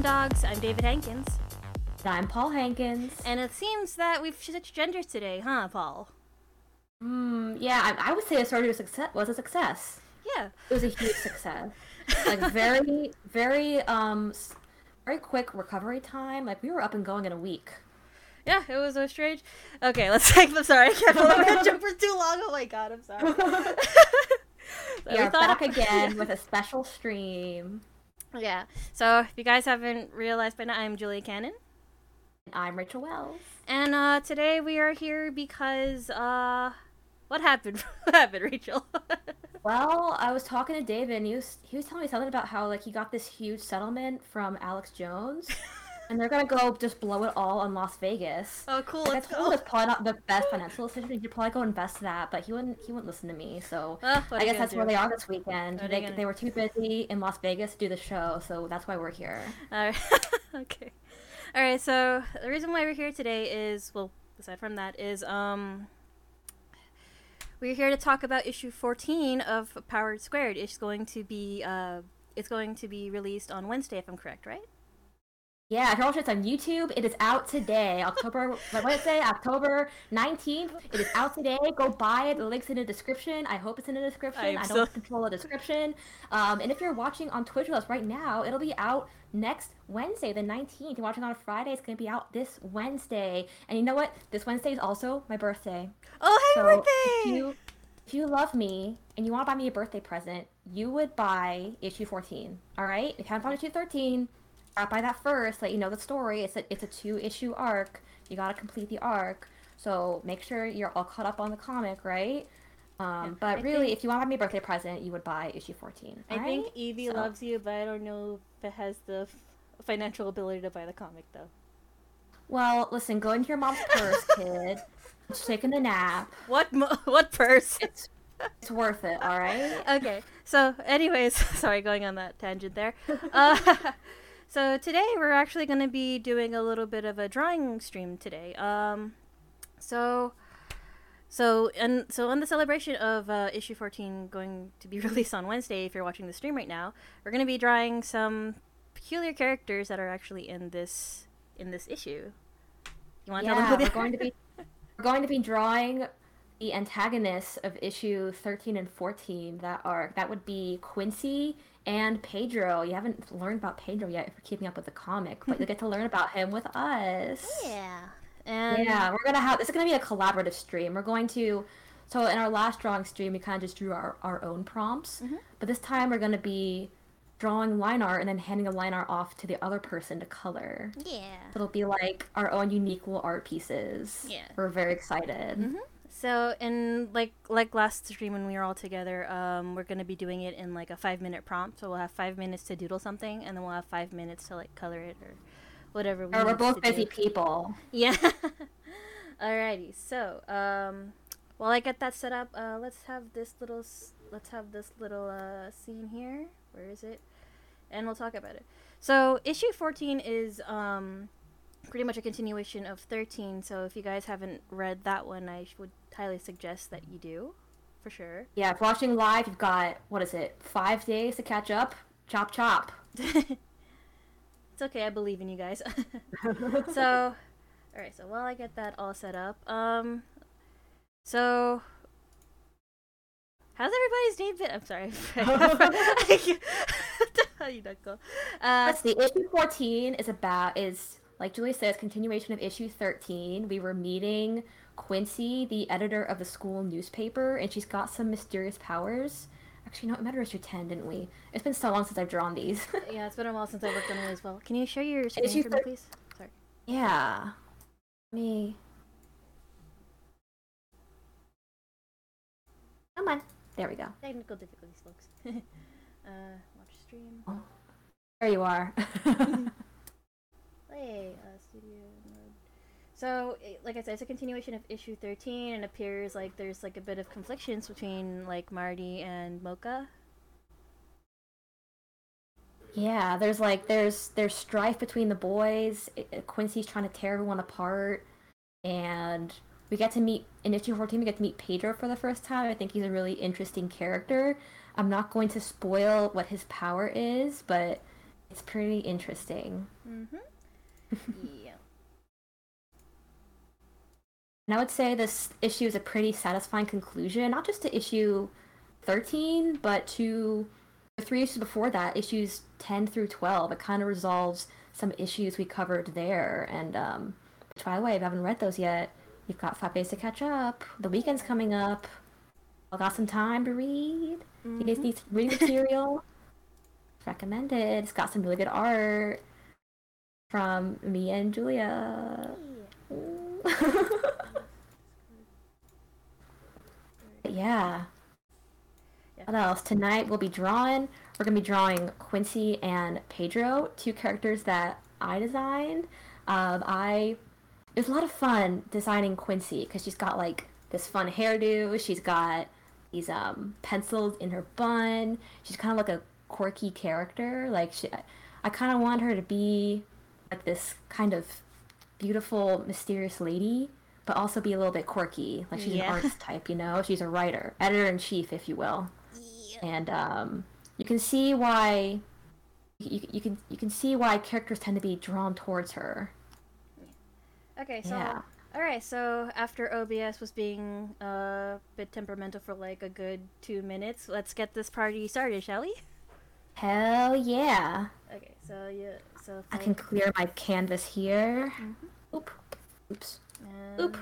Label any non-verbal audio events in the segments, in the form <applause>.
Dogs. I'm David Hankins. I'm Paul Hankins. And it seems that we've switched genders today, huh, Paul? Hmm, yeah, I, I would say story was, success, was a success. Yeah. It was a huge success. Like, very, very, um, very quick recovery time. Like, we were up and going in a week. Yeah, it was so strange. Okay, let's take. <laughs> I'm sorry, I can't believe I jump for too long. Oh my god, I'm sorry. <laughs> <laughs> so we are back again with a special stream. Yeah. So if you guys haven't realized by now, I'm Julia Cannon. I'm Rachel Wells. And uh, today we are here because uh, what happened? <laughs> what happened, Rachel? <laughs> well, I was talking to David, and he was he was telling me something about how like he got this huge settlement from Alex Jones. <laughs> and they're gonna go just blow it all on Las Vegas. Oh, cool! Like, I told it's probably not the best financial decision. Should probably go invest that, but he wouldn't. He wouldn't listen to me. So well, I guess that's do? where they are this weekend. They, they were too busy in Las Vegas to do the show, so that's why we're here. All right. <laughs> okay. All right. So the reason why we're here today is well, aside from that, is um. We're here to talk about issue 14 of Power Squared. It's going to be uh, it's going to be released on Wednesday, if I'm correct, right? Yeah, if you're watching this on YouTube, it is out today. October, what did it say? October 19th. It is out today. Go buy it. The link's in the description. I hope it's in the description. I, I don't so... control the description. Um, and if you're watching on Twitch with us right now, it'll be out next Wednesday, the 19th. You're watching on Friday. It's going to be out this Wednesday. And you know what? This Wednesday is also my birthday. Oh, happy so birthday! If you, if you love me and you want to buy me a birthday present, you would buy issue 14. All right? If you haven't bought issue 13, start by that first, let you know the story. It's a it's a two issue arc. You gotta complete the arc. So make sure you're all caught up on the comic, right? Um, but I really, think, if you want to me a birthday present, you would buy issue 14. I right? think Evie so. loves you, but I don't know if it has the f- financial ability to buy the comic, though. Well, listen, go into your mom's purse, kid. She's taking a nap. What mo- <laughs> what purse? It's, it's worth it, all right? <laughs> Okay. So, anyways, <laughs> sorry, going on that tangent there. Uh, so today we're actually going to be doing a little bit of a drawing stream today. Um, so, so and so on the celebration of uh, issue 14 going to be <laughs> released on Wednesday, if you're watching the stream right now, we're going to be drawing some peculiar characters that are actually in this in this issue. You want to yeah, tell them we're going to be <laughs> we're going to be drawing the antagonists of issue 13 and 14 that are that would be Quincy and Pedro. You haven't learned about Pedro yet if you're keeping up with the comic, but you get to learn about him with us. Yeah. And yeah, we're gonna have this is gonna be a collaborative stream. We're going to so in our last drawing stream we kind of just drew our, our own prompts, mm-hmm. but this time we're gonna be drawing line art and then handing the line art off to the other person to color. Yeah. It'll be like our own unique little art pieces. Yeah. We're very excited. Mm-hmm. So in like like last stream when we were all together, um, we're gonna be doing it in like a five minute prompt. So we'll have five minutes to doodle something, and then we'll have five minutes to like color it or whatever. We or we're both busy do. people. <laughs> Yeah. Alrighty. So um, while I get that set up, uh, let's have this little let's have this little uh, scene here. Where is it? And we'll talk about it. So issue fourteen is um pretty much a continuation of 13 so if you guys haven't read that one i would highly suggest that you do for sure yeah if watching live you've got what is it five days to catch up chop chop <laughs> it's okay i believe in you guys <laughs> so all right so while i get that all set up um so How's everybody's name been? I'm sorry. <laughs> you. Uh, Let's see. Issue 14 is about is like Julie says, continuation of issue 13. We were meeting Quincy, the editor of the school newspaper, and she's got some mysterious powers. Actually, no, it met her issue 10, didn't we? It's been so long since I've drawn these. <laughs> yeah, it's been a while since I worked on it as well. Can you share your screen issue for me, please? Sorry. Yeah. Me. Come on. There we go. Technical difficulties, folks. <laughs> uh, watch stream. Oh. There you are. <laughs> Play uh, studio mode. So, like I said, it's a continuation of issue 13, and appears like there's like a bit of conflictions between like Marty and Mocha. Yeah, there's like there's there's strife between the boys. Quincy's trying to tear everyone apart, and we get to meet in issue 14. We get to meet Pedro for the first time. I think he's a really interesting character. I'm not going to spoil what his power is, but It's pretty interesting. Mm-hmm. Yeah. And I would say this issue is a pretty satisfying conclusion, not just to issue 13, but to the three issues before that, issues 10 through 12. It kind of resolves some issues we covered there. And, um, which, by the way, if you haven't read those yet, you've got five days to catch up. The weekend's coming up. I've got some time to read. Mm-hmm. You guys need reading material. <laughs> recommended. It's got some really good art from me and Julia. <laughs> yeah. What else? Tonight we'll be drawing. We're gonna be drawing Quincy and Pedro, two characters that I designed. Um, I it was a lot of fun designing Quincy because she's got like this fun hairdo. She's got these um, pencils in her bun. She's kind of like a quirky character. Like she, I kind of want her to be like this kind of beautiful, mysterious lady, but also be a little bit quirky. Like she's yeah. an artist <laughs> type, you know. She's a writer, editor in chief, if you will. Yeah. And um, you can see why. You, you can you can see why characters tend to be drawn towards her. Okay, so yeah. all right, so after OBS was being a bit temperamental for like a good two minutes, let's get this party started, shall we? <laughs> Hell yeah. Okay, so yeah, so I can clear my canvas here. Mm-hmm. Oop. Oops. And Oop.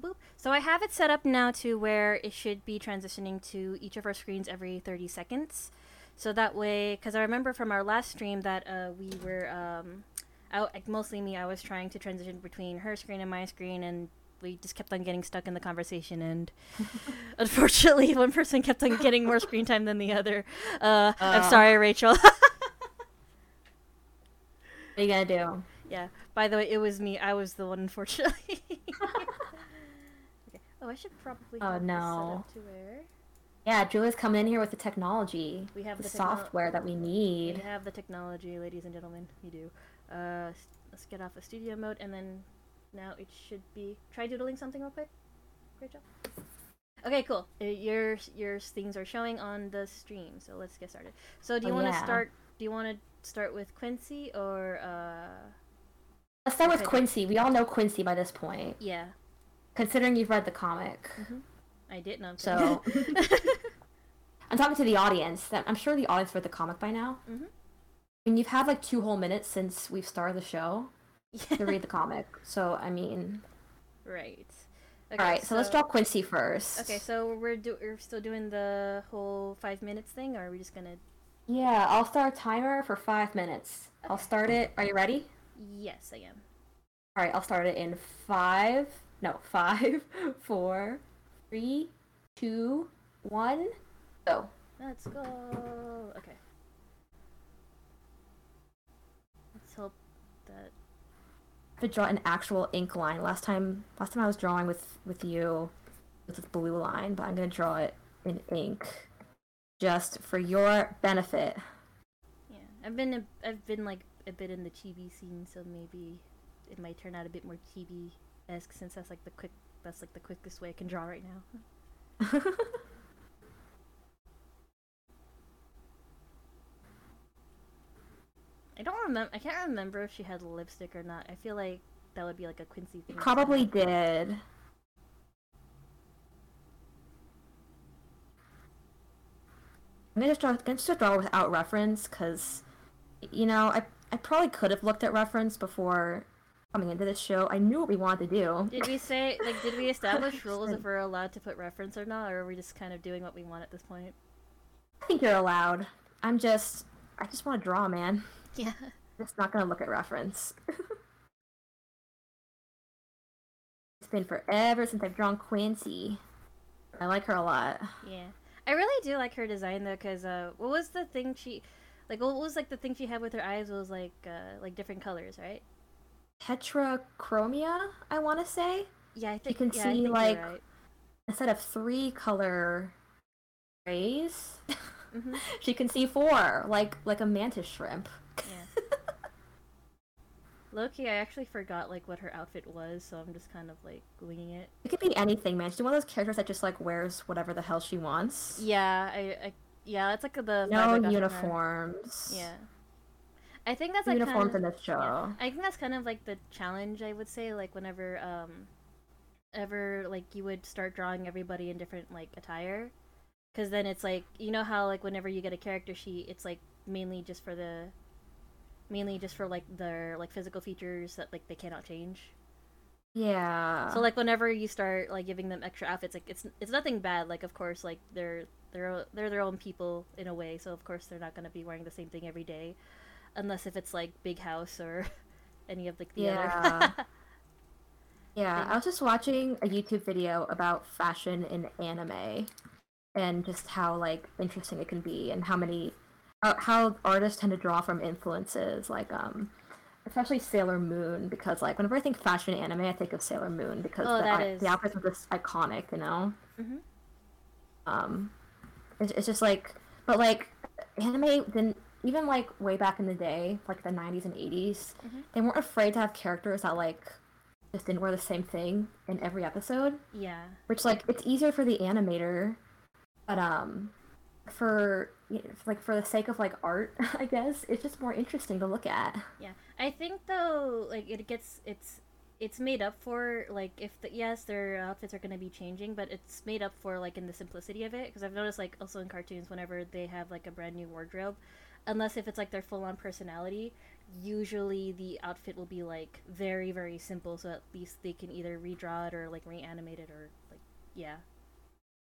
Boop. So I have it set up now to where it should be transitioning to each of our screens every 30 seconds. So that way, because I remember from our last stream that uh, we were, um, out, mostly me, I was trying to transition between her screen and my screen, and we just kept on getting stuck in the conversation, and <laughs> unfortunately, one person kept on getting more screen time than the other. Uh, uh, I'm sorry, Rachel. <laughs> what are you gonna do? Yeah. By the way, it was me. I was the one, unfortunately. <laughs> okay. Oh, I should probably. Oh no. Yeah, Julia's coming in here with the technology. We have the, the software that we need. We have the technology, ladies and gentlemen. We do. Uh, let's get off the studio mode and then now it should be. Try doodling something real quick. Great job. Okay, cool. Uh, your your things are showing on the stream, so let's get started. So, do you oh, want to yeah. start? Do you want to start with Quincy or? uh... Let's start with Quincy. We all know Quincy by this point. Yeah. Considering you've read the comic. Mm-hmm. I did not. So. <laughs> I'm talking to the audience. I'm sure the audience read the comic by now. Mm-hmm. I mean, you've had like two whole minutes since we've started the show yeah. to read the <laughs> comic. So I mean, right. Okay, All right, so, so, let's draw Quincy first. Okay, so we're do we're still doing the whole five minutes thing, or are we just gonna? Yeah, I'll start a timer for five minutes. Okay. I'll start it. Are you ready? Yes, I am. All right, I'll start it in five. No, <laughs> five, four, three, two, one, go. Let's go. Okay. Let's hope that to draw an actual ink line. Last time, last time I was drawing with with you, with this blue line, but I'm gonna draw it in ink, just for your benefit. Yeah, I've been a, I've been like a bit in the chibi scene, so maybe it might turn out a bit more chibi esque since that's like the quick that's like the quickest way I can draw right now. <laughs> I don't remember. I can't remember if she had lipstick or not. I feel like that would be like a Quincy thing. Probably did. I'm gonna just draw, gonna just draw without reference because, you know, I I probably could have looked at reference before coming into this show. I knew what we wanted to do. Did we say like did we <laughs> establish rules if we're allowed to put reference or not, or are we just kind of doing what we want at this point? I think you're allowed. I'm just I just want to draw, man. Yeah. Just not gonna look at reference. <laughs> it's been forever since I've drawn Quincy. I like her a lot. Yeah. I really do like her design though, cause uh, what was the thing she, like, what was like the thing she had with her eyes was like, uh, like different colors, right? Tetrachromia, I want to say. Yeah, I think you can yeah, see like right. instead of three color rays, <laughs> mm-hmm. <laughs> she can see four, like like a mantis shrimp. Lowkey, I actually forgot like what her outfit was, so I'm just kind of like winging it. It could be anything, man. She's one of those characters that just like wears whatever the hell she wants. Yeah, I, I yeah, that's like the no uniforms. Yeah. I think that's like uniforms kind in this show. yeah. I think that's kind of like the challenge. I would say like whenever um, ever like you would start drawing everybody in different like attire, because then it's like you know how like whenever you get a character sheet, it's like mainly just for the, mainly just for like their like physical features that like they cannot change. Yeah. So like whenever you start like giving them extra outfits, like it's it's nothing bad. Like of course like they're they're they're their own people in a way, so of course they're not gonna be wearing the same thing every day, unless if it's like Big House or <laughs> any of like the Yeah. other. Yeah, <laughs> thing. I was just watching a YouTube video about fashion in anime and just how like interesting it can be and how many how, how artists tend to draw from influences like um especially Sailor Moon because like whenever I think fashion anime I think of Sailor Moon because Oh, the, that the outfits are just iconic, you know. Mhm. Um it's, it's just like but like anime didn't even like way back in the day, like the 90s and 80s, Mhm. they weren't afraid to have characters that like just didn't wear the same thing in every episode, yeah. which like it's easier for the animator, but um for like for the sake of like art, <laughs> I guess it's just more interesting to look at. Yeah, I think though, like it gets it's it's made up for like if the, yes their outfits are gonna be changing, but it's made up for like in the simplicity of it because I've noticed like also in cartoons whenever they have like a brand new wardrobe, unless if it's like their full on personality, usually the outfit will be like very very simple, so at least they can either redraw it or like reanimate it or like yeah.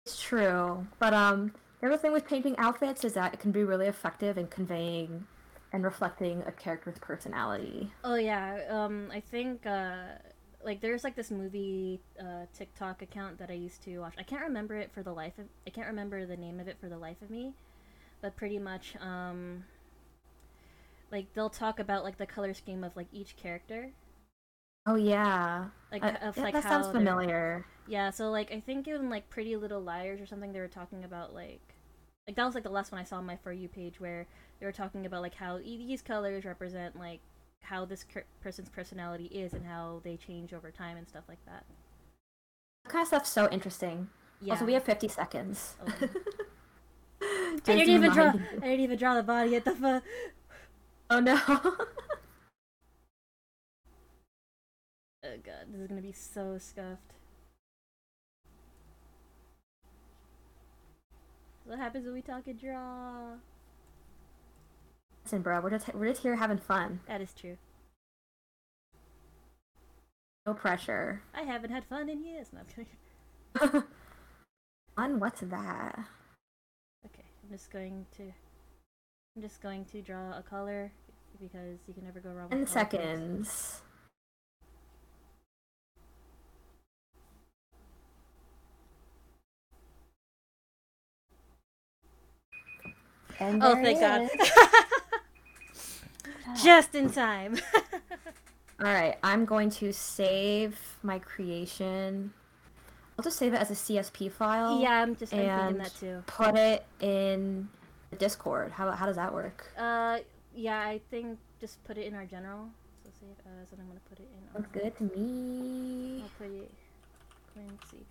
It's true, but um the other thing with painting outfits is that it can be really effective in conveying and reflecting a character's personality. Oh yeah, um, I think uh, like there's like this movie uh, TikTok account that I used to watch. I can't remember it for the life of I can't remember the name of it for the life of me, but pretty much um, like they'll talk about like the color scheme of like each character, Oh yeah, like I- of that- like that sounds familiar. Yeah, so like I think in like Pretty Little Liars or something, they were talking about like, like that was like the last one I saw on my for you page where they were talking about like how these colors represent like how this person's personality is and how they change over time and stuff like that. That kind of stuff's so interesting. Yeah. Also, we have 50 seconds. Oh. <laughs> I didn't even draw. reminding I didn't even draw the body at the. Fu- Oh no. <laughs> oh god, this is gonna be so scuffed. What happens when we talk and draw? Listen, bro, we're just we're just here having fun. That is true. No pressure. I haven't had fun in years. No, I'm kidding. <laughs> Fun? What's that? Okay, I'm just going to. I'm just going to draw a color because you can never go wrong. Ten with seconds. And Oh, thank God! <laughs> just in time. <laughs> All right, I'm going to save my creation. I'll just save it as a CSP file. yeah, I'm just I'm thinking that too. put it in the Discord. How how does that work? Uh, yeah, I think just put it in our general. So save as, and I'm gonna put it in. Looks our- good to me. I'll put it. Quincy.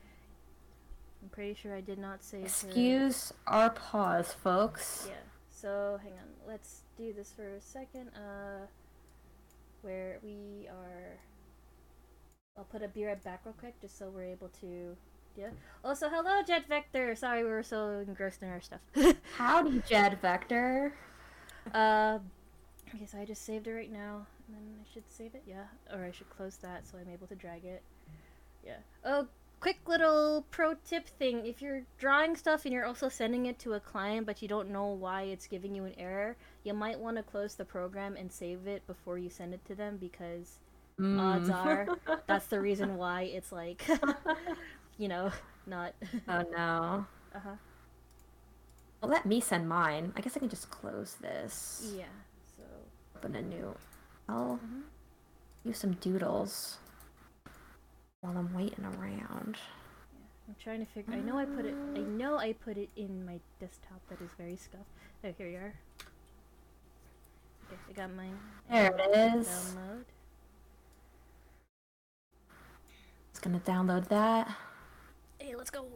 I'm pretty sure I did not save. her- Excuse our pause, folks. Yeah. So hang on. Let's do this for a second. Uh, where we are. I'll put a be right back real quick, just so we're able to. Yeah. Also, hello, Jet Vector. Sorry, we were so engrossed in our stuff. <laughs> Howdy, Jet Vector. uh, okay, so I just saved it right now, and then I should save it. Yeah, or I should close that so I'm able to drag it. Yeah. Oh, quick little pro tip thing: if you're drawing stuff and you're also sending it to a client, but you don't know why it's giving you an error, you might want to close the program and save it before you send it to them because odds Mm. are <laughs> that's the reason why it's like, <laughs> you know, not. oh no. uh huh. Well, let me send mine. I guess I can just close this. Yeah. So. Open a new. I'll Mhm. use some doodles while I'm waiting around. I'm trying to figure. I know I put it. I know I put it in my desktop that is very scuffed. Oh, here you are. Okay, I got mine. There it is. Download. Just gonna download that. Hey, let's go.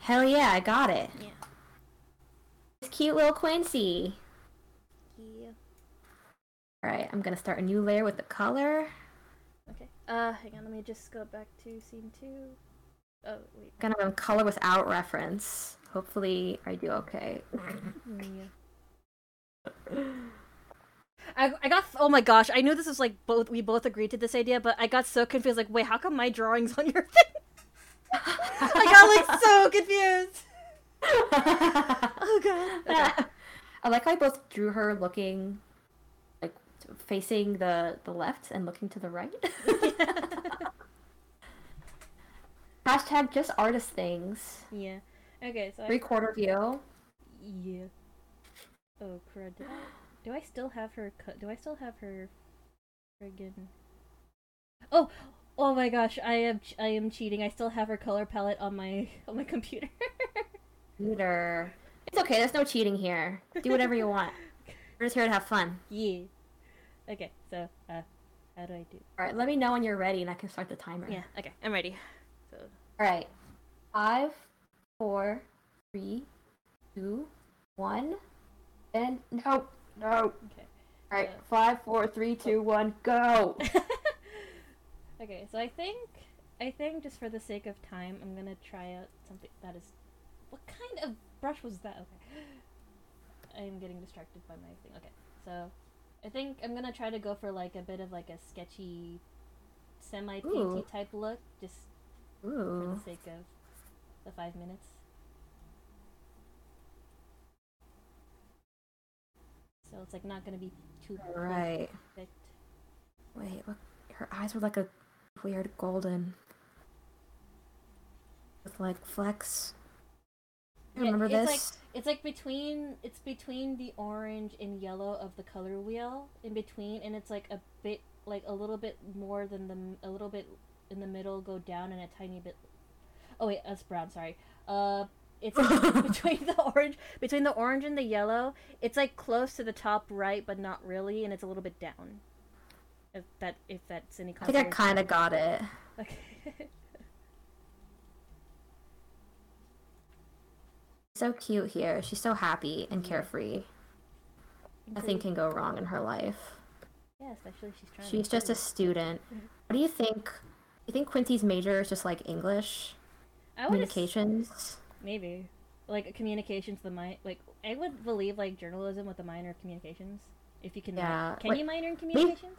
Hell yeah, I got it. Yeah. cute little Quincy. Alright, I'm gonna start a new layer with the color. Okay. Uh, hang on. Let me just go back to scene two. Oh wait. Gonna color without reference. Hopefully, I do okay. Yeah. <laughs> I, I got oh my gosh I knew this was like both we both agreed to this idea but I got so confused like wait how come my drawings on your thing <laughs> I got like so confused <laughs> oh god okay. I like how I both drew her looking facing the the left and looking to the right <laughs> hashtag just artist things yeah okay so three quarter view yeah oh crud did Do I still have her? Do I still have her? Friggin. Oh, oh my gosh! I am I am cheating. I still have her color palette on my <laughs> on my computer. Computer. It's okay. There's no cheating here. Do whatever you want. <laughs> We're just here to have fun. Yeah. Okay. So, uh, how do I do? All right. Let me know when you're ready, and I can start the timer. Yeah. Okay. I'm ready. So. All right. Five, four, three, two, one, and no. No. Okay. All right. Five, four, three, two, one, go. <laughs> okay. So I think, I think just for the sake of time, I'm gonna try out something that is. What kind of brush was that? Okay. <gasps> I am getting distracted by my thing. Okay. So, I think I'm gonna try to go for like a bit of like a sketchy, semi-painty type look, just Ooh. for the sake of the five minutes. so it's like not gonna be too right. Perfect. Wait, look, her eyes were like a weird golden with like flecks. Yeah, remember this? Like, it's like between it's between the orange and yellow of the color wheel in between, and it's like a bit like a little bit more than the a little bit in the middle go down and a tiny bit. Oh wait, that's brown. Sorry. Uh, it's <laughs> between the orange, between the orange and the yellow. It's like close to the top right, but not really, and it's a little bit down. If that, if that's any. I think I kind of got it. Okay. <laughs> so cute here. She's so happy and carefree. Nothing can go wrong in her life. Yeah, especially she's trying. She's just a student. what do you think? You think Quincy's major is just like English? Communications. Maybe. Like communications, the mi- like I would believe like journalism with a minor of communications. If you can, yeah. Can like, you minor in communications? Maybe...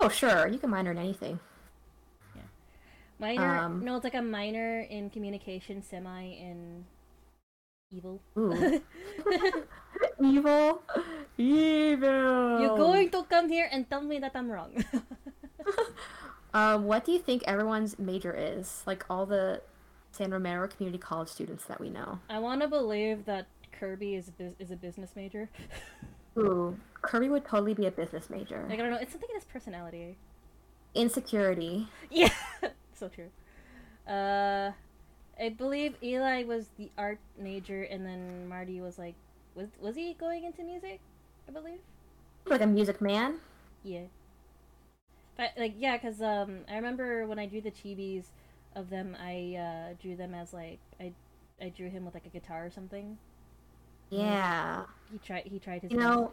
Oh sure, you can minor in anything. Yeah, minor. Um, no, it's like a minor in communication, semi in evil. <laughs> Evil, evil. You're going to come here and tell me that I'm wrong. <laughs> um, what do you think everyone's major is? Like all the San Romero Community College students that we know. I want to believe that Kirby is a, is a business major. Ooh, Kirby would totally be a business major. Like I don't know, it's something in his personality. Insecurity. <laughs> Yeah, so true. Uh, I believe Eli was the art major, and then Marty was like, was was he going into music? I believe. Like a music man. Yeah. But like yeah, cause um I remember when I drew the chibis of them, I uh, drew them as like I I drew him with like a guitar or something. Yeah. He tried. He tried his. You best. know,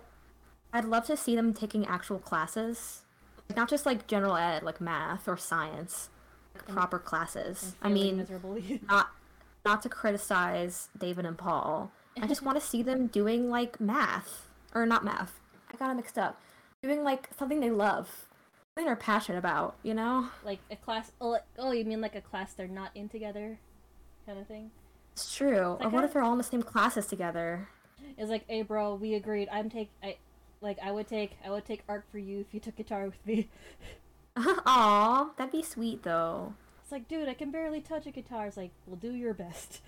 I'd love to see them taking actual classes, not just like general ed, like math or science, proper classes. I mean, <laughs> not not to criticize David and Paul. I just want to see them doing like math or not math. I got it mixed up. Doing like something they love something they're passionate about, you know? Like a class. Oh, oh, you mean like a class they're not in together, kind of thing. It's true. Or what if they're all in the same classes together? It's like, hey, bro, we agreed. I'm take. I like. I would take. I would take art for you if you took guitar with me. <laughs> <laughs> Aw, that'd be sweet though. It's like, dude, I can barely touch a guitar. It's like, well, do your best.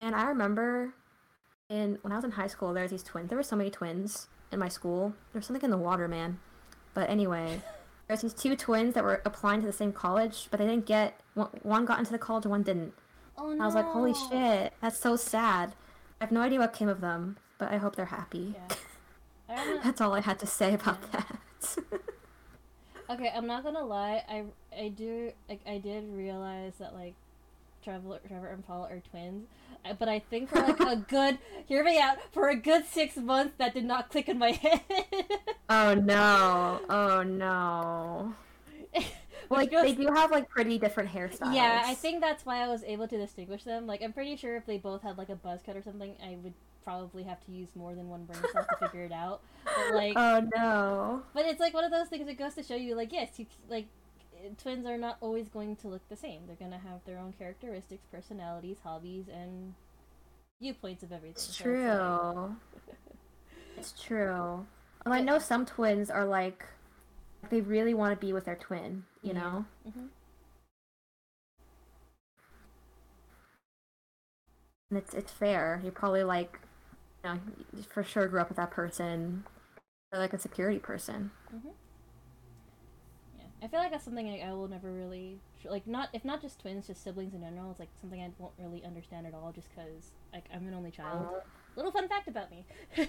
And I remember, in when I was in high school, there was these twins. There were so many twins in my school. There was something in the water, man. But anyway, <laughs> there's these two twins that were applying to the same college, but they didn't get one. got into the college, one didn't. Oh no! I was like, holy shit, that's so sad. I have no idea what came of them, but I hope they're happy. Yeah. <laughs> that's all I had to say about yeah. that. Okay, I'm not gonna lie. I I do like I did realize that like Trevor, Trevor and Paul are twins, but I think for like a <laughs> good, hear me out, for a good six months that did not click in my <laughs> head. oh no! Oh no! <laughs> like they do have like pretty different hairstyles. Yeah, I think that's why I was able to distinguish them. Like I'm pretty sure if they both had like a buzz cut or something, I would probably have to use more than one brain cell to figure it out. But <laughs> like, oh no! But it's like one of those things. that goes to show you, like, yes, you like twins are not always going to look the same. They're gonna have their own characteristics, personalities, hobbies, and viewpoints of everything. It's true. <laughs> it's true. Well, I know some twins are like they really want to be with their twin, you know? Mm-hmm. And it's it's fair. You're probably like, you know, for sure grew up with that person, or like a security person. Mm-hmm. Yeah, I feel like that's something I, I will never really like. Not if not just twins, just siblings in general. It's like something I won't really understand at all, just because like I'm an only child. Uh, Little fun fact about me. <laughs>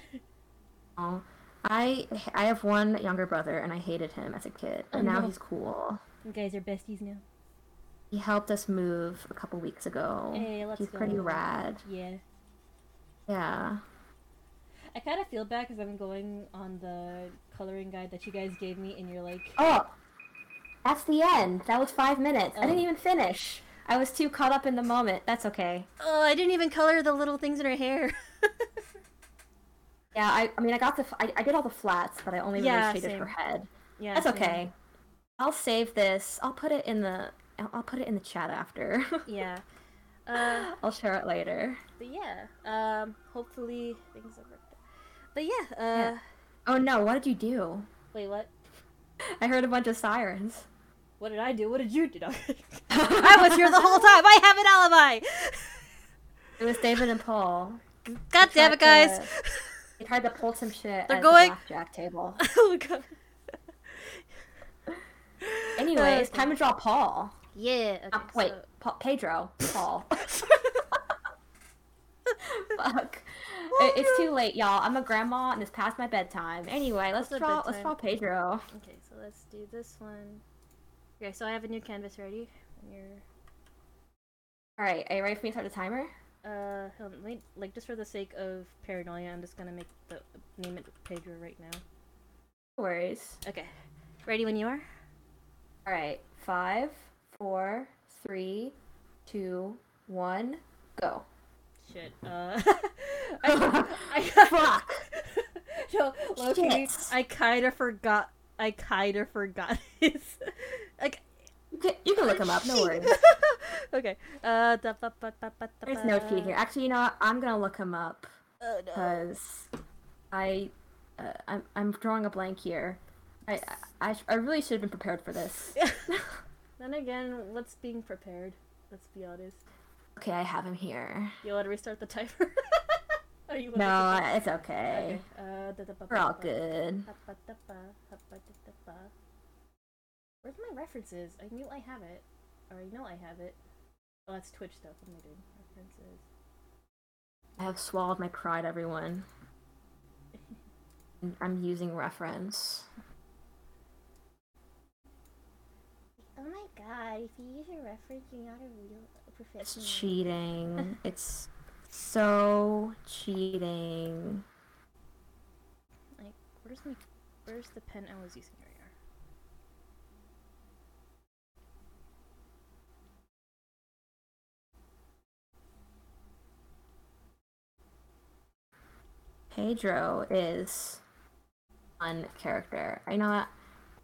oh, I I have one younger brother, and I hated him as a kid, and oh, now no. he's cool. You guys are besties now. He helped us move a couple weeks ago. Hey, let's he's go. pretty rad. Yeah. Yeah. I kind of feel bad because I'm going on the coloring guide that you guys gave me, and you're like, oh, that's the end. That was five minutes. Oh. I didn't even finish. I was too caught up in the moment. That's okay. Oh, I didn't even color the little things in her hair. <laughs> Yeah, I, I mean, I got the, I, I did all the flats, but I only yeah, shaded same. her head. Yeah, that's same. okay. I'll save this. I'll put it in the, I'll put it in the chat after. <laughs> yeah. Uh, I'll share it later. But yeah, um, hopefully things have worked. Out. But yeah, uh. Yeah. Oh no! What did you do? Wait, what? I heard a bunch of sirens. What did I do? What did you do? <laughs> <laughs> I was here the whole time. I have an alibi. It was David and Paul. God damn it, guys! To... They tried to pull some shit They're going... the blackjack table. <laughs> oh god. anyway, it's time to draw Paul. Yeah. Okay, um, wait, so... pa- Pedro. Paul. Fuck. It's too late, y'all. I'm a grandma and it's past my bedtime. Anyway, let's draw. Bedtime. Let's draw Pedro. Okay, so let's do this one. Okay, so I have a new canvas ready. you're. All right, are you ready for me to start the timer? Uh, wait, like just for the sake of paranoia, I'm just gonna make the name it Pedro right now. No worries. Okay, ready when you are. All right, five, four, three, two, one, go. Shit. Uh, <laughs> <laughs> I, I, fuck. <laughs> so lowkey, I kind of forgot. I kind of forgot his. Like you can look him up. No worries. okay. Uh, There's no key here. Actually, you know what? I'm gonna look him up because oh, no. I, uh, I'm I'm drawing a blank here. I I, I really should have been prepared for this. then again, what's being prepared? Let's be honest. Okay, I have him here. You want to restart the timer? <laughs> no, it's okay. okay. Uh, We're all good. Where's my references? I knew I have it. Or I know I have it. Oh, that's Twitch stuff. What am I doing? References. I have swallowed my pride, everyone. <laughs> I'm using reference. Oh my god, if you use a reference, you're not a real It's cheating. <laughs> it's so cheating. Like, where's my. Where's the pen I was using? Here? Pedro is one character. I know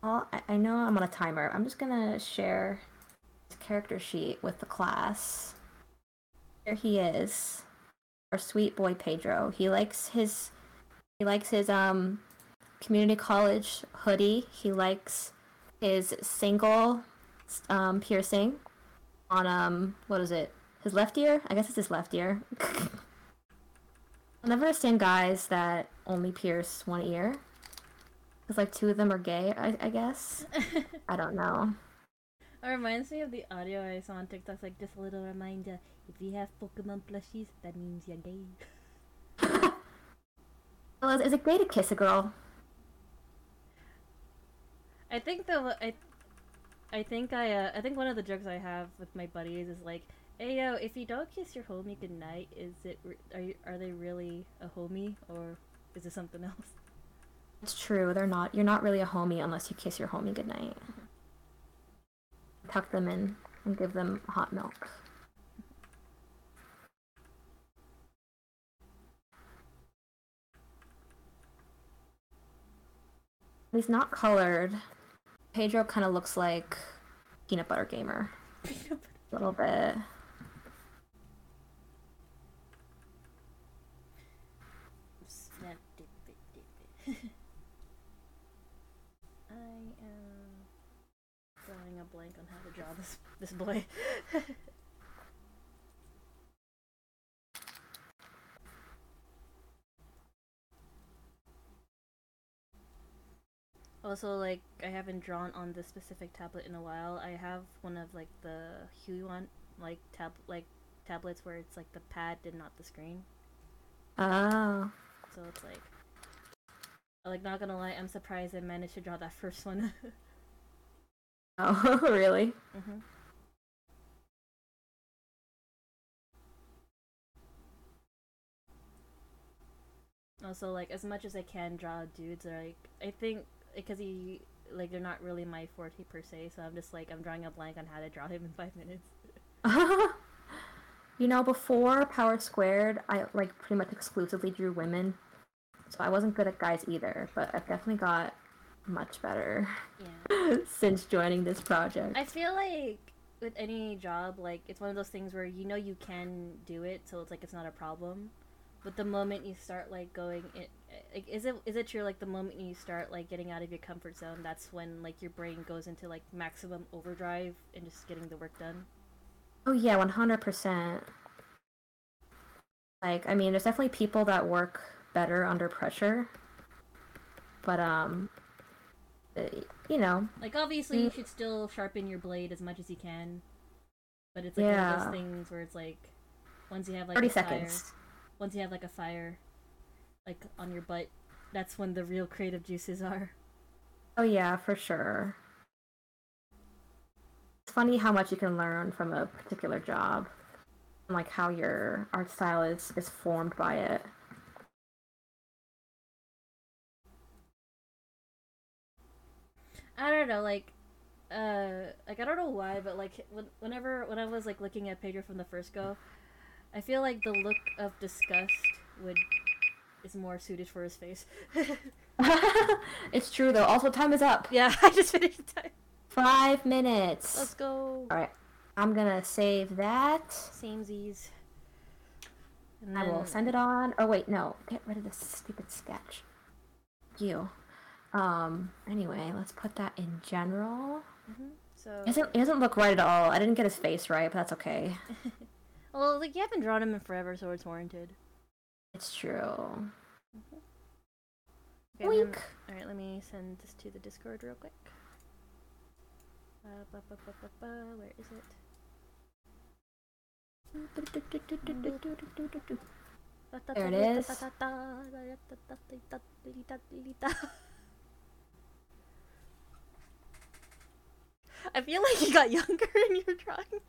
well, I know I'm on a timer. I'm just gonna share character sheet with the class. Here he is. Our sweet boy Pedro. He likes his he likes his um community college hoodie. He likes his single um piercing on um what is it? His left ear? I guess it's his left ear. <laughs> I'll never understand guys that only pierce one ear. Because, like, two of them are gay, I, I guess. <laughs> I don't know. It reminds me of the audio I saw on TikTok, like, just a little reminder if you have Pokemon plushies, that means you're gay. <laughs> well, is, it gay to kiss a girl? I think the I, I think I uh, I think one of the jokes I have with my buddies is like Hey yo, if you don't kiss your homie goodnight, is it are you, are they really a homie or is it something else? It's true. They're not. You're not really a homie unless you kiss your homie goodnight. Tuck them in and give them hot milk. He's not colored. Pedro kind of looks like peanut butter gamer. <laughs> a little bit. blank this this boy. <laughs> also, like, I haven't drawn on this specific tablet in a while. I have one of like the Huey Huion like tab like tablets where it's like the pad and not the screen. Oh. So it's like, like not gonna lie, I'm surprised I managed to draw that <laughs> first one. Oh, <laughs> really? Mm-hmm. Also, like as much as I can draw dudes, like I think because he like they're not really my forte per se, so I'm just like I'm drawing a blank on how to draw him in five minutes. <laughs> you know, before Power Squared, I like pretty much exclusively drew women, so I wasn't good at guys either. But I've definitely got much better yeah. <laughs> <laughs> since joining this project. I feel like with any job, like it's one of those things where you know you can do it, so it's like it's not a problem. But the moment you start like going, it, like, is it is it true? Like the moment you start like getting out of your comfort zone, that's when like your brain goes into like maximum overdrive and just getting the work done. Oh yeah, one hundred percent. Like I mean, there's definitely people that work better under pressure, but um, you know. Like obviously, you mm. should still sharpen your blade as much as you can, but it's like yeah. one of those things where it's like once you have like thirty seconds. Fire, once you have like a fire, like on your butt, that's when the real creative juices are. Oh yeah, for sure. It's funny how much you can learn from a particular job, and like how your art style is is formed by it. I don't know, like, uh, like I don't know why, but like when, whenever when I was like looking at Pedro from the first go, I feel like the look of disgust would is more suited for his face. <laughs> it's true though. Also, time is up. Yeah, <laughs> I just finished time. Five minutes. Let's go. All right, I'm gonna save that. Samesies. And then... I will send it on. Oh wait, no. Get rid of this stupid sketch. You. Um. Anyway, let's put that in general. Mm-hmm. So it doesn't, it doesn't look right at all. I didn't get his face right, but that's okay. <laughs> well, like you haven't drawn him in forever, so it's warranted. It's true. Mm-hmm. Okay, Weak. All right, let me send this to the Discord real quick. Uh, where is it? There it is. I feel like you got younger <laughs> in your drawing.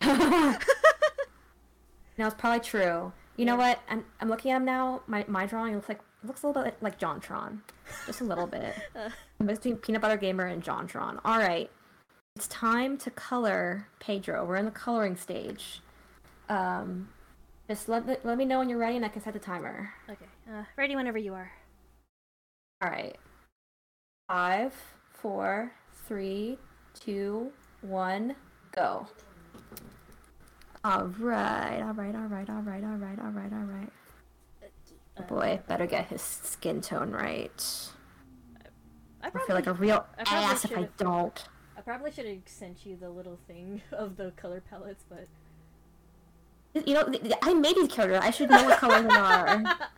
<laughs> <laughs> no, it's probably true. You know what? I'm, I'm looking at him now. My my drawing looks like looks a little bit like JonTron, just a little bit. uh. between Peanut Butter Gamer and JonTron. All right, it's time to color Pedro. We're in the coloring stage. Um, just let let me know when you're ready, and I can set the timer. Okay, uh, ready whenever you are. All right. Five, four, three, two, one, go. All right, all right, all right, all right, all right, all right, all right. Oh boy, better get his skin tone right. I, I feel like a real ass if I don't. I probably should have sent you the little thing <laughs> of the color palettes, but you know, I made these characters. I should know what colors they are. <laughs>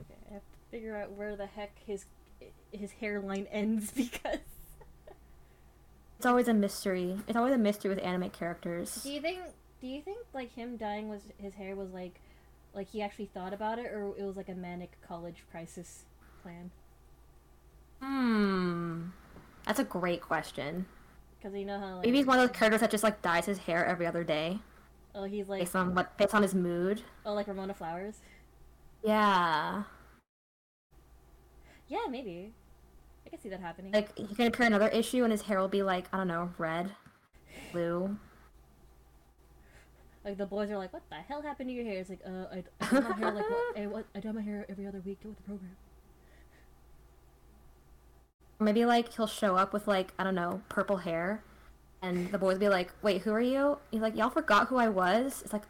Okay, I have to figure out where the heck his his hairline ends <laughs> because it's always a mystery. It's always a mystery with anime characters. Do you think? Do you think like him dying was his hair was like, like he actually thought about it, or it was like a manic college crisis plan? Hmm, that's a great question. Because you know how like, maybe he's one of those characters that just like dyes his hair every other day. Oh, he's like based on what based on his mood. Oh, like Ramona Flowers. Yeah. Yeah, maybe. I can see that happening. Like he can appear another issue and his hair will be like I don't know, red, blue. Like the boys are like, "What the hell happened to your hair?" It's like, "Uh, I, I dye my hair like what, I, what, I dye my hair every other week with the program." Maybe like he'll show up with like I don't know, purple hair, and the boys will be like, "Wait, who are you?" He's like, "Y'all forgot who I was." It's like,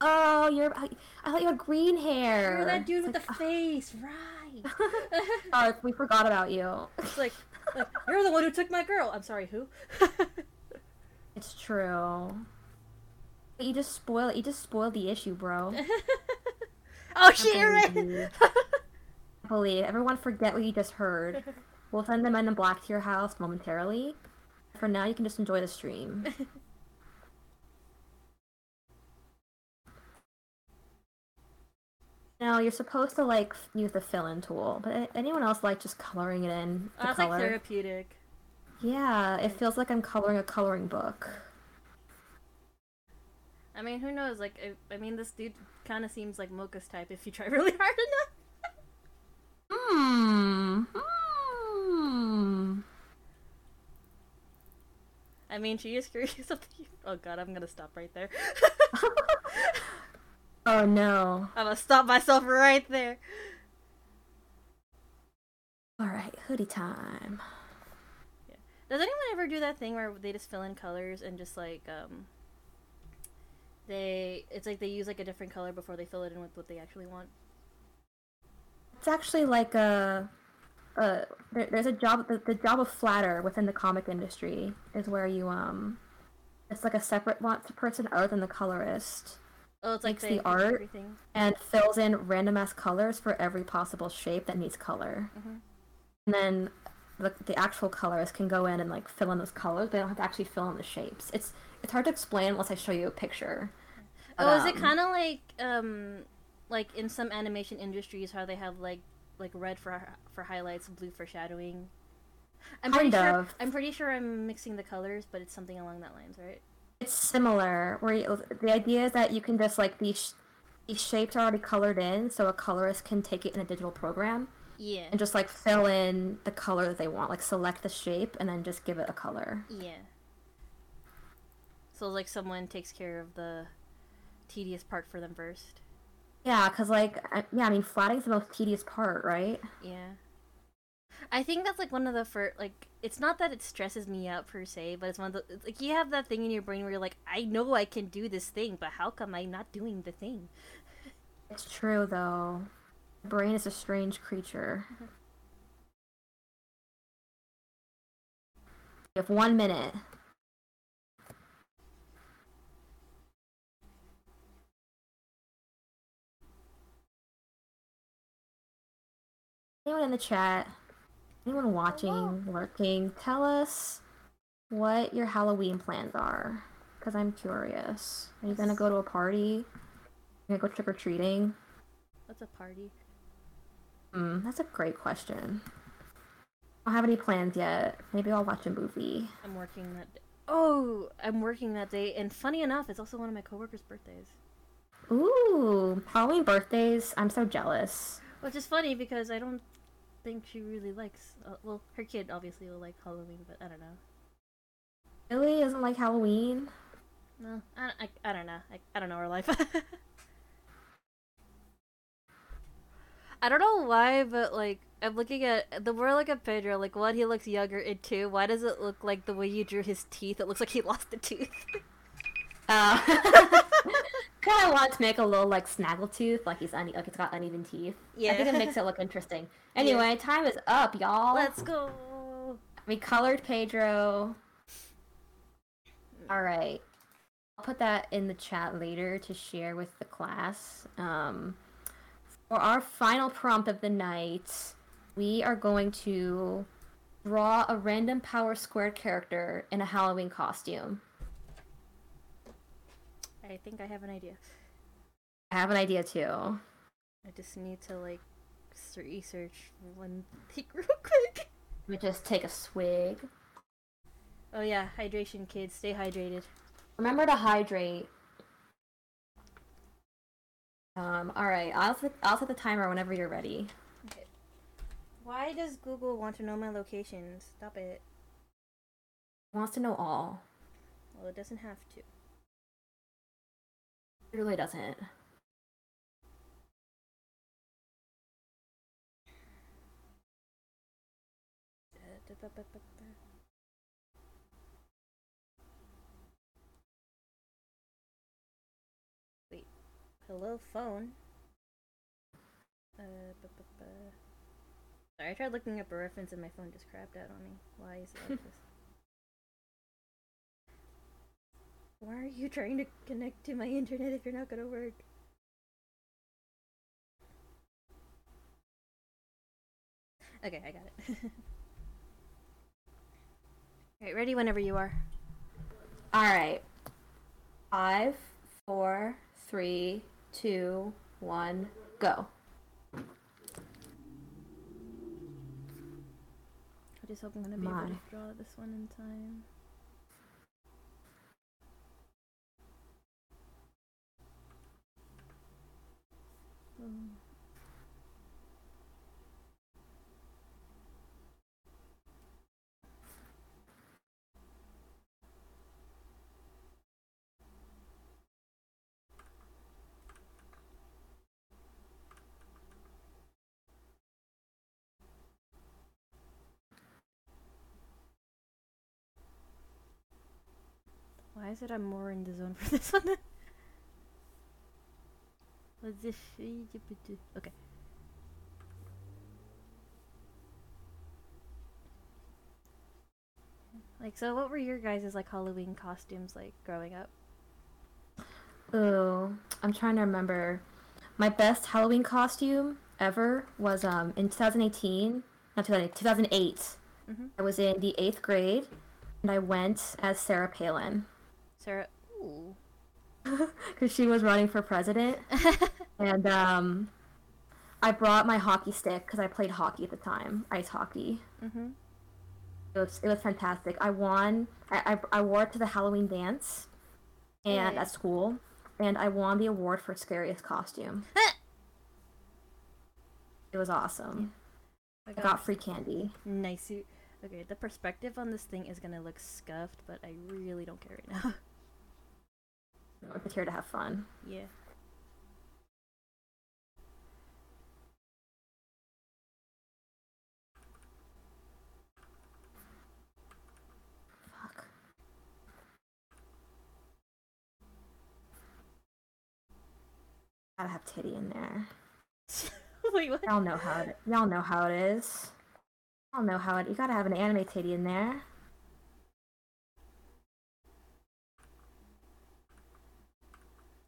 "Oh, you're I, I thought you had green hair." You're that dude it's with like, the face, right? <laughs> oh, we forgot about you. It's like, like, you're the one who took my girl. I'm sorry, who? <laughs> it's true. You just spoil. You just spoiled the issue, bro. <laughs> oh shit! You're right. believe everyone forget what you just heard. We'll send the men in black to your house momentarily. For now, you can just enjoy the stream. Now, you're supposed to like use the fill-in tool, but anyone else like just coloring it in? Oh, that's like therapeutic. Yeah, it feels like I'm coloring a coloring book. I mean, who knows? Like, I, I mean, this dude kind of seems like Mocha's type if you try <laughs> really hard enough. Hmm. Hmm. I mean, she is <laughs> curious of the. Oh god, I'm gonna stop right there. <laughs> oh no. I'm gonna stop myself right there. Alright, hoodie time. Yeah. Does anyone ever do that thing where they just fill in colors and just like, um. They. It's like they use like a different color before they fill it in with what they actually want? It's actually like a uh, there, there's a job the, the job of flatter within the comic industry is where you um it's like a separate person other than the colorist oh it's like the art everything. and fills in random ass colors for every possible shape that needs color mm-hmm. and then the, the actual colors can go in and like fill in those colors but they don't have to actually fill in the shapes it's it's hard to explain unless i show you a picture oh but, is it um, kind of like um like in some animation industries how they have like like red for for highlights, blue for shadowing. I'm kind pretty of. sure I'm pretty sure I'm mixing the colors, but it's something along that lines, right? It's similar. Where you, the idea is that you can just like these these shapes are already colored in, so a colorist can take it in a digital program. Yeah. And just like fill in the color that they want, like select the shape and then just give it a color. Yeah. So like someone takes care of the tedious part for them first. Yeah, because, like, yeah, I mean, flatting's the most tedious part, right? Yeah. I think that's, like, one of the first, like, it's not that it stresses me out per se, but it's one of the, like, you have that thing in your brain where you're like, I know I can do this thing, but how come I'm not doing the thing? It's true, though. The brain is a strange creature. Mm-hmm. You have one minute. Anyone in the chat, anyone watching, lurking, tell us what your Halloween plans are. Because I'm curious. Are you gonna go to a party? Are you gonna go trick or treating? What's a party? Hmm, that's a great question. I don't have any plans yet. Maybe I'll watch a movie. I'm working that. Day. Oh, I'm working that day, and funny enough, it's also one of my coworkers' birthdays. Ooh, Halloween birthdays! I'm so jealous. Which is funny because I don't think she really likes. Uh, well, her kid obviously will like Halloween, but I don't know. Really doesn't like Halloween. No, I, I, I don't know. I, I don't know her life. <laughs> I don't know why, but like I'm looking at the more like a Pedro, like one he looks younger, and two, why does it look like the way you drew his teeth? It looks like he lost a tooth. Uh, <laughs> <laughs> kind of want to make a little like snaggletooth, like he's une- like it's got uneven teeth. Yeah, I think it makes it look interesting. <laughs> Anyway, yeah. time is up, y'all. Let's go. We colored Pedro. All right, I'll put that in the chat later to share with the class. Um, for our final prompt of the night, we are going to draw a random power squared character in a Halloween costume. I think I have an idea. I have an idea too. I just need to like research one <laughs> thing real quick. Let me just take a swig. Oh yeah, hydration, kids. Stay hydrated. Remember to hydrate. Um. All right. I'll set, I'll set the timer whenever you're ready. Okay. Why does Google want to know my locations? Stop it. It wants to know all. Well, it doesn't have to. It really doesn't. Wait. Hello, phone. Uh, Sorry, I tried looking up a reference and my phone just crapped out on me. Why is it like this? Why are you trying to connect to my internet if you're not gonna work? Okay, I got it. <laughs> Alright, ready whenever you are. Alright. Five, four, three, two, one, go. I just hope I'm gonna be My. able to draw this one in time. Why is it I'm more in the zone for this one? What's this? Okay. Like, so what were your guys' like Halloween costumes like growing up? Oh, I'm trying to remember. My best Halloween costume ever was um in 2018, not 2008, 2008. Mhm. I was in the eighth grade, and I went as Sarah Palin Sarah. Ooh. <laughs> because she was running for president, <laughs> and um, I brought my hockey stick because I played hockey at the time, ice hockey. mhm. It was it was fantastic. I won. I I, I wore it to the Halloween dance, and at school, and I won the award for scariest costume. <laughs> it was awesome. I I got free candy. nice. Okay, the perspective on this thing is gonna look scuffed, but I really don't care right now. Just here to have fun. yeah. Fuck. Gotta have titty in there. <laughs> Wait, what? Y'all know how it. Y'all know how it is. Y'all know how it. You gotta have an anime titty in there.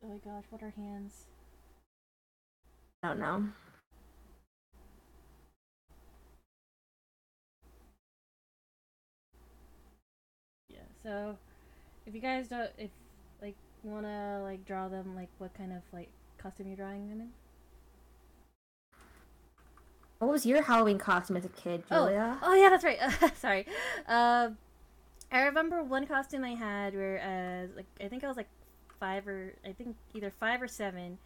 Oh my gosh, what are hands? I don't know. Yeah. So, if you guys don't, if like wanna like draw them, like what kind of like costume you're drawing them in? What was your Halloween costume as a kid, Julia? Oh, oh yeah, that's right. <laughs> Sorry. Um, I remember one costume I had where, uh, like I think I was like five or I think either five or seven,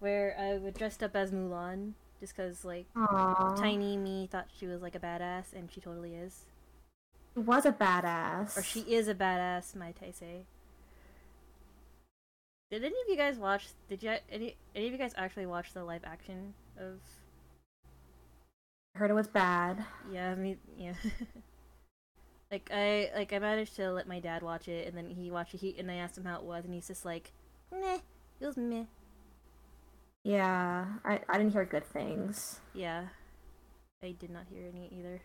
where I would dressed up as Mulan just because like Aww. tiny me thought she was like a badass and she totally is, She was a badass. or she is a badass, might I say. Did any of you guys watch? Did you any any of you guys actually watch the live action of? I heard it was bad. Yeah, I mean, yeah. <laughs> like I like I managed to let my dad watch it, and then he watched it. He and I asked him how it was, and he's just like, "Meh, it was meh." Yeah, I, I didn't hear good things. Yeah, I did not hear any either.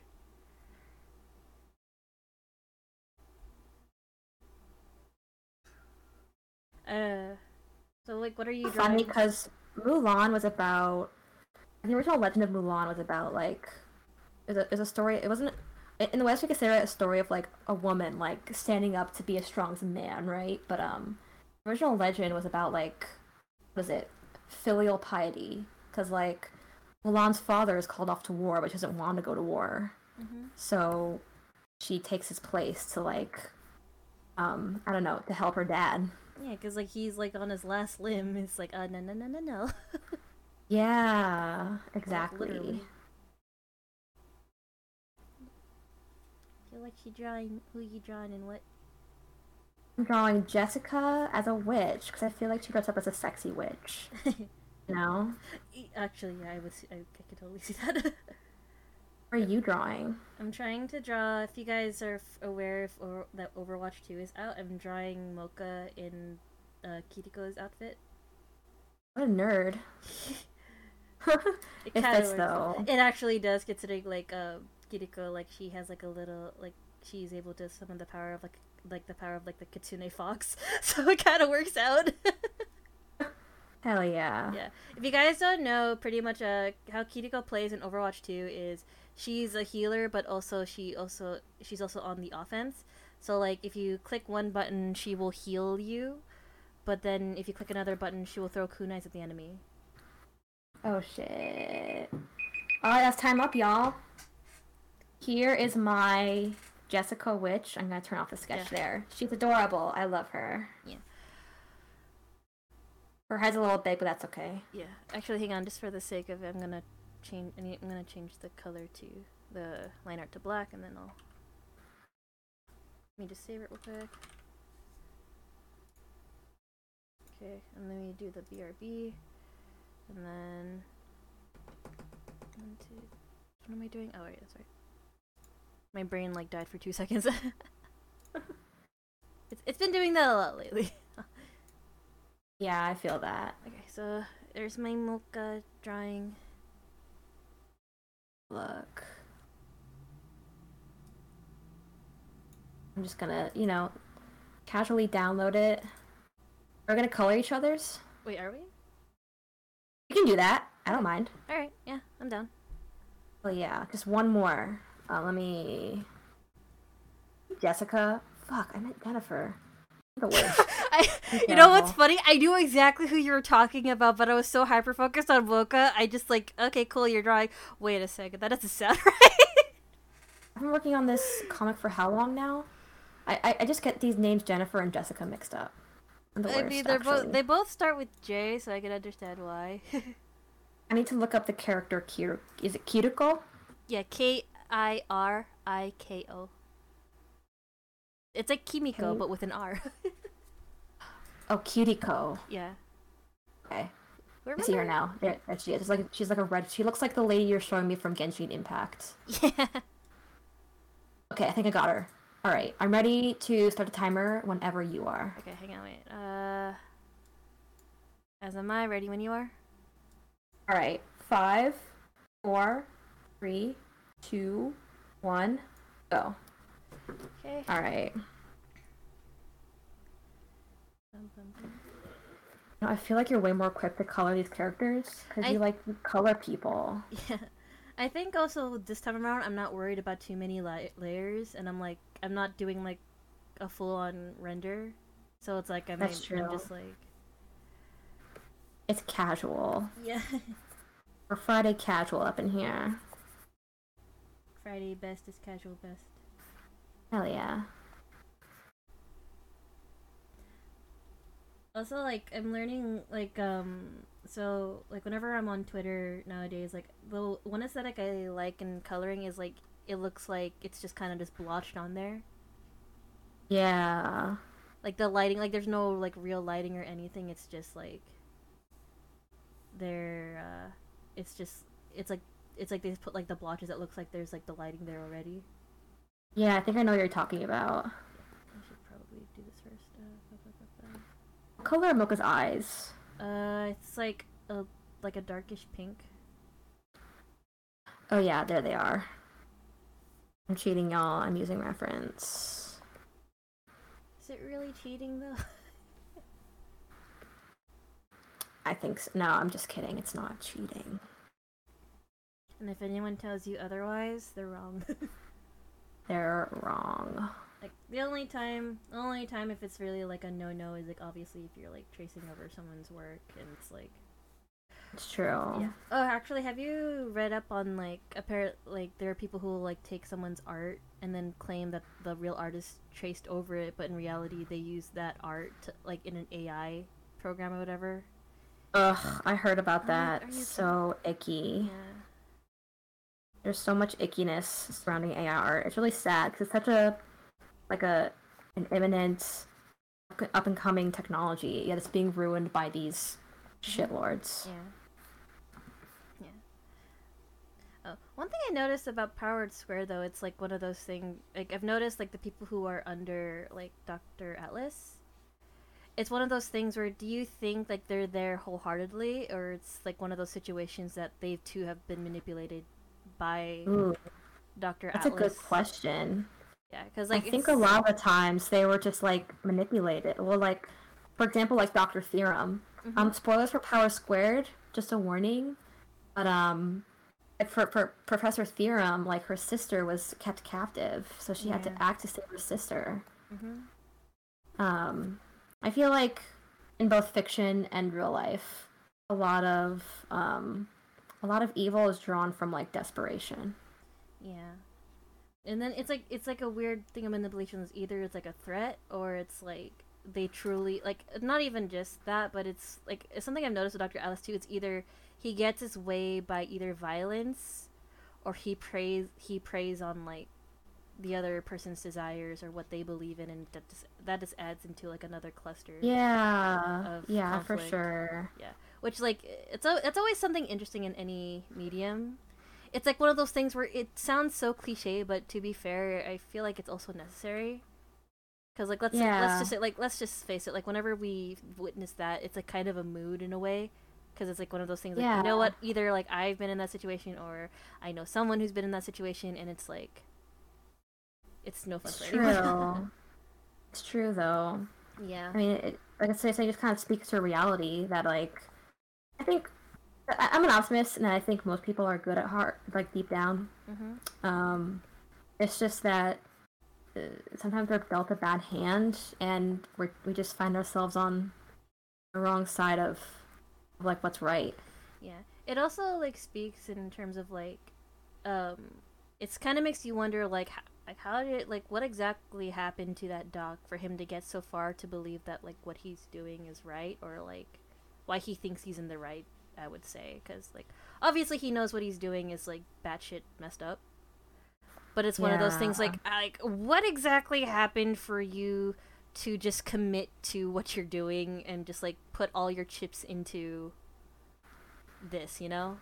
Uh, so like, what are you drawing? Funny because Mulan was about. The original Legend of Mulan was about like. is a, was a story. It wasn't. In the West, we consider it a story of like a woman like standing up to be as strong as a man, right? But um, the original legend was about like, was it, filial piety? Because like, Mulan's father is called off to war, but she doesn't want to go to war. Mhm. So she takes his place to like, um, I don't know, to help her dad. Yeah, because like he's like on his last limb. It's like, uh, no, no, no, no, no. <laughs> yeah, exactly. Like, feel you drawing who you drawing and what? I'm drawing Jessica as a witch because I feel like she dressed up as a sexy witch. <laughs> you know? Actually, yeah, I was. I, I could totally <laughs> see that. what are you drawing? I'm trying to draw. If you guys are f- aware if, that Overwatch 2 is out, I'm drawing Mocha in uh, Kiriko's outfit. What a nerd. <laughs> it, it fits though. It actually does, considering like uh, Kiriko, like she has like a little like she's able to summon the power of like like the power of like the kitsune fox, <laughs> so it kind of works out. <laughs> Hell yeah. Yeah. If you guys don't know, pretty much uh how Kiriko plays in Overwatch 2 is she's a healer, but also she also she's also on the offense. So like if you click one button, she will heal you, but then if you click another button, she will throw kunais at the enemy. Oh shit. Alright, that's time up, y'all. Here is my Jessica Witch. I'm gonna turn off the sketch yeah. there. She's adorable. I love her. Yeah. Her head's a little big, but that's okay. Yeah. Actually, hang on. Just for the sake of it, I'm gonna change. I'm gonna change the color to the line art to black, and then I'll. Let me just save it real quick. Okay, and then we do the BRB, and then one, two. What am I doing? Oh wait, that's right. My brain like died for two seconds. <laughs> it's it's been doing that a lot lately. yeah, I feel that. Okay, so there's my mocha drawing. Look. I'm just gonna, you know, casually download it. We're gonna color each other's. Wait, are we? You can do that. I don't mind. Alright, yeah, I'm down. Well, yeah, just one more. Uh, let me. Jessica. Fuck, I meant Jennifer. The worst. <laughs> I, you know what's funny? I knew exactly who you were talking about, but I was so hyper focused on Woka. I just like, okay, cool, you're drawing. Wait a second, that doesn't <laughs> sound right. I've been working on this comic for how long now? I, I, I just get these names Jennifer and Jessica mixed up. The worst, I mean, they're both they both start with J, so I can understand why. <laughs> I need to look up the character Kir. Is it Kiriko? Yeah, K I R I K O. It's like Kimiko, but with an R. <laughs> oh, Cutico. Yeah. Okay. Where I see her now. There, there she is. It's like she's like a red. She looks like the lady you're showing me from Genshin Impact. Yeah. <laughs> Okay, I think I got her. All right, I'm ready to start the timer whenever you are. Okay, hang on, wait. Uh, as am I. Ready when you are. All right, five, four, three, two, one, go. Okay. All right. No, I feel like you're way more equipped to color these characters because you like color people. <laughs> Yeah. I think also this time around I'm not worried about too many la- layers, and I'm like I'm not doing like a full on render, so it's like I'm, I'm just like it's casual. Yeah. <laughs> We're Friday casual up in here. Friday best is casual best. Hell yeah. Also, like, I'm learning, like, um, so, like, whenever I'm on Twitter nowadays, like, the one aesthetic I like in coloring is, like, it looks like it's just kind of just blotched on there. Yeah. Like, the lighting, like, there's no, like, real lighting or anything. It's just, like, they're, uh, it's just, it's, like, it's like they just put like the blotches that looks like there's like the lighting there already. Yeah, I think I know what you're talking about. I should probably do this first. Uh, what color are Mocha's eyes? Uh, it's like a like a darkish pink. Oh yeah, there they are. I'm cheating, y'all. I'm using reference. Is it really cheating though? <laughs> I think so. No, I'm just kidding. It's not cheating. And if anyone tells you otherwise, they're wrong. <laughs> they're wrong. Like the only time, the only time if it's really like a no-no is like obviously if you're like tracing over someone's work and it's like. It's true. Yeah. Oh, actually, have you read up on like apparent like there are people who will like take someone's art and then claim that the real artist traced over it, but in reality they used that art to, like in an AI program or whatever. Ugh, I heard about that. so icky. Yeah. There's so much ickiness surrounding AI art. It's really sad because it's such a like a an imminent up and coming technology, yet it's being ruined by these shitlords. Yeah. Yeah. Oh, one thing I noticed about Power Squared though, it's like one of those things. Like I've noticed, like the people who are under like Doctor Atlas. It's one of those things where do you think like they're there wholeheartedly, or it's like one of those situations that they too have been manipulated by Doctor Atlas? That's a good question. Yeah, because like I think a lot of the times they were just like manipulated. Well, like for example, like Doctor Theorem. Mm-hmm. Um, spoilers for Power Squared. Just a warning. But um, for, for Professor Theorem, like her sister was kept captive, so she yeah. had to act to save her sister. Mm-hmm. Um, I feel like in both fiction and real life, a lot of um, a lot of evil is drawn from like desperation. Yeah. And then it's like it's like a weird thing of manipulation is either it's like a threat or it's like they truly like not even just that but it's like it's something i've noticed with dr atlas too. It's either he gets his way by either violence or he prays he preys on like the other person's desires or what they believe in and that just, that just adds into like another cluster yeah. yeah conflict. for sure. Yeah which like it's a, it's always something interesting in any medium it's like one of those things where it sounds so cliche, but to be fair, I feel like it's also necessary. Because like let's yeah. let's just say, like let's just face it, like whenever we witness that, it's like kind of a mood in a way. Because it's like one of those things, like yeah. you know what? Either like I've been in that situation, or I know someone who's been in that situation, and it's like it's no fun it's true. <laughs> it's true though. Yeah. I mean, it, like I said, it just kind of speaks to reality that like I think I'm an optimist, and I think most people are good at heart, like deep down. Mm-hmm. Um, it's just that uh, sometimes we're dealt a bad hand, and we we just find ourselves on the wrong side of, of like what's right. Yeah, it also like speaks in terms of like, um, it's kind of makes you wonder like how, like how did like what exactly happened to that doc for him to get so far to believe that like what he's doing is right or like why he thinks he's in the right I would say, because like obviously he knows what he's doing is like batshit messed up. But it's one yeah. of those things like like what exactly happened for you to just commit to what you're doing and just like put all your chips into this, you know?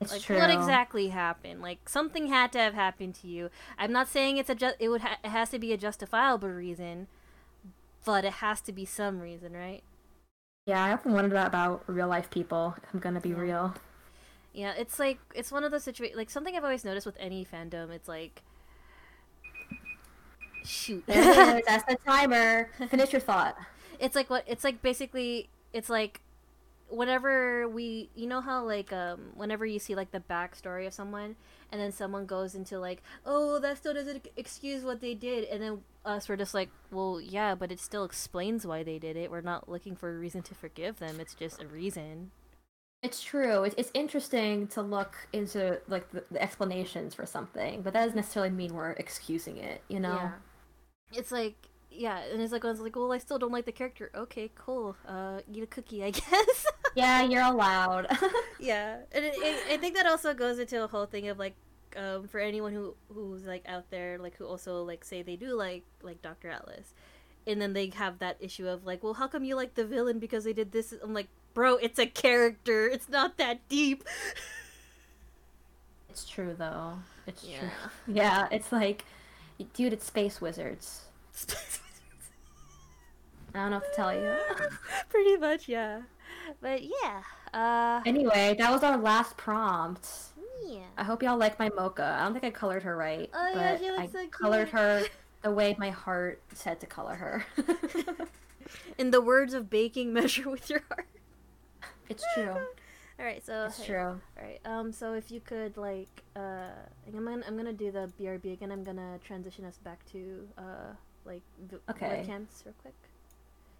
It's like true. what exactly happened? Like something had to have happened to you. I'm not saying it's a ju- it would ha- it has to be a justifiable reason, but it has to be some reason, right? Yeah, I often wonder that about real life people. I'm gonna be yeah. real. Yeah, it's like it's one of those situations. Like something I've always noticed with any fandom, it's like, shoot, <laughs> that's the timer. Finish your thought. It's like what? It's like basically, it's like whenever we you know how like um whenever you see like the backstory of someone and then someone goes into like oh that still doesn't excuse what they did and then us we're just like well yeah but it still explains why they did it. We're not looking for a reason to forgive them. It's just a reason. It's true. It's, it's interesting to look into like the, the explanations for something but that doesn't necessarily mean we're excusing it you know? Yeah. it's like yeah, and it's like I was like, well, I still don't like the character. Okay, cool. Uh, eat a cookie, I <laughs> guess. yeah, you're allowed. <laughs> yeah, and it, it, I think that also goes into a whole thing of like, um, for anyone who who's like out there, like who also like say they do like like Doctor Atlas, and then they have that issue of like, well, how come you like the villain because they did this? I'm like, bro, it's a character. It's not that deep. It's true though. It's yeah. true. <laughs> Yeah, it's like, dude, it's space wizards. Space I don't know what to tell you. <laughs> <laughs> Pretty much, yeah. But yeah. Uh Anyway, that was our last prompt. Yeah. I hope y'all like my mocha. I don't think I colored her right. Oh but yeah, she looks I so colored her <laughs> the way my heart said to color her. In the words of baking, measure with your heart. It's true. All right, so it's hey, true. All right, um, so if you could like, uh, I'm gonna I'm gonna do the BRB again. I'm gonna transition us back to uh, like v- okay. webcams real quick.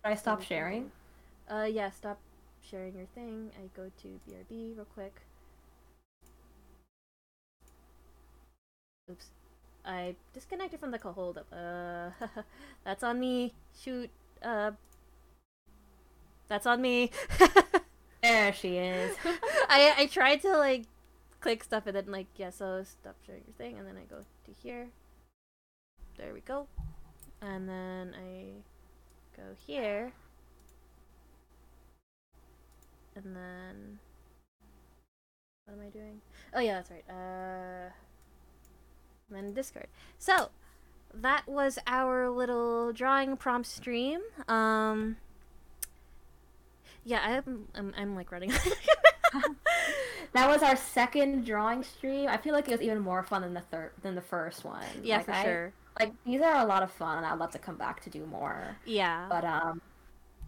Should I stop sharing? Uh, yeah, stop sharing your thing. I go to BRB real quick. Oops. I disconnected from the call. Hold up. Uh, <laughs> that's on me. Shoot. Uh, that's on me. <laughs> there she is. <laughs> I I tried to like click stuff and then like yeah. So stop sharing your thing, and then I go to here. There we go. And then I go here. And then what am I doing? Oh yeah, that's right. Uh and then Discord. So that was our little drawing prompt stream. Um yeah, I'm I'm, I'm like running. <laughs> that was our second drawing stream. I feel like it was even more fun than the third than the first one. Yeah, like, for I, sure. Like these are a lot of fun, and I'd love to come back to do more. Yeah. But um,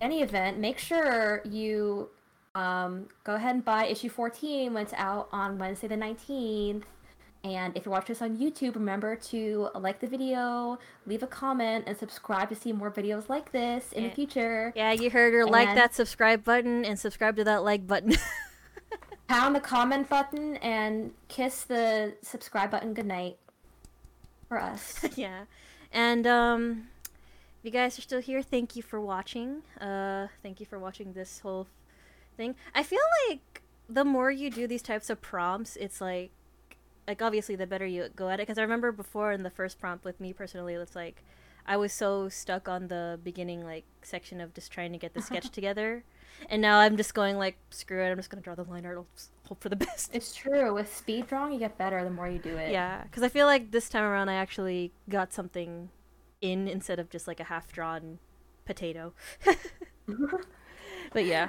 any event, make sure you um go ahead and buy issue 14 when it's out on Wednesday the 19th. And if you're watching this on YouTube, remember to like the video, leave a comment, and subscribe to see more videos like this in yeah. the future. Yeah, you heard her. And like that subscribe button and subscribe to that like button. <laughs> pound the comment button and kiss the subscribe button goodnight for us. <laughs> yeah. And um if you guys are still here, thank you for watching. Uh thank you for watching this whole thing. I feel like the more you do these types of prompts, it's like like obviously the better you go at it because I remember before in the first prompt with me personally it's like I was so stuck on the beginning like section of just trying to get the sketch <laughs> together and now I'm just going like screw it I'm just gonna draw the line art hope for the <laughs> best it's true with speed drawing you get better the more you do it yeah because I feel like this time around I actually got something in instead of just like a half drawn potato <laughs> but yeah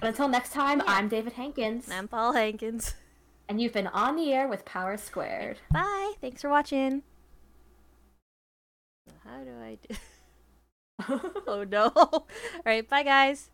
but until next time yeah. I'm David Hankins and I'm Paul Hankins and you've been on the air with Power Squared. Bye. Thanks for watching. How do I do? <laughs> oh no. All right. Bye, guys.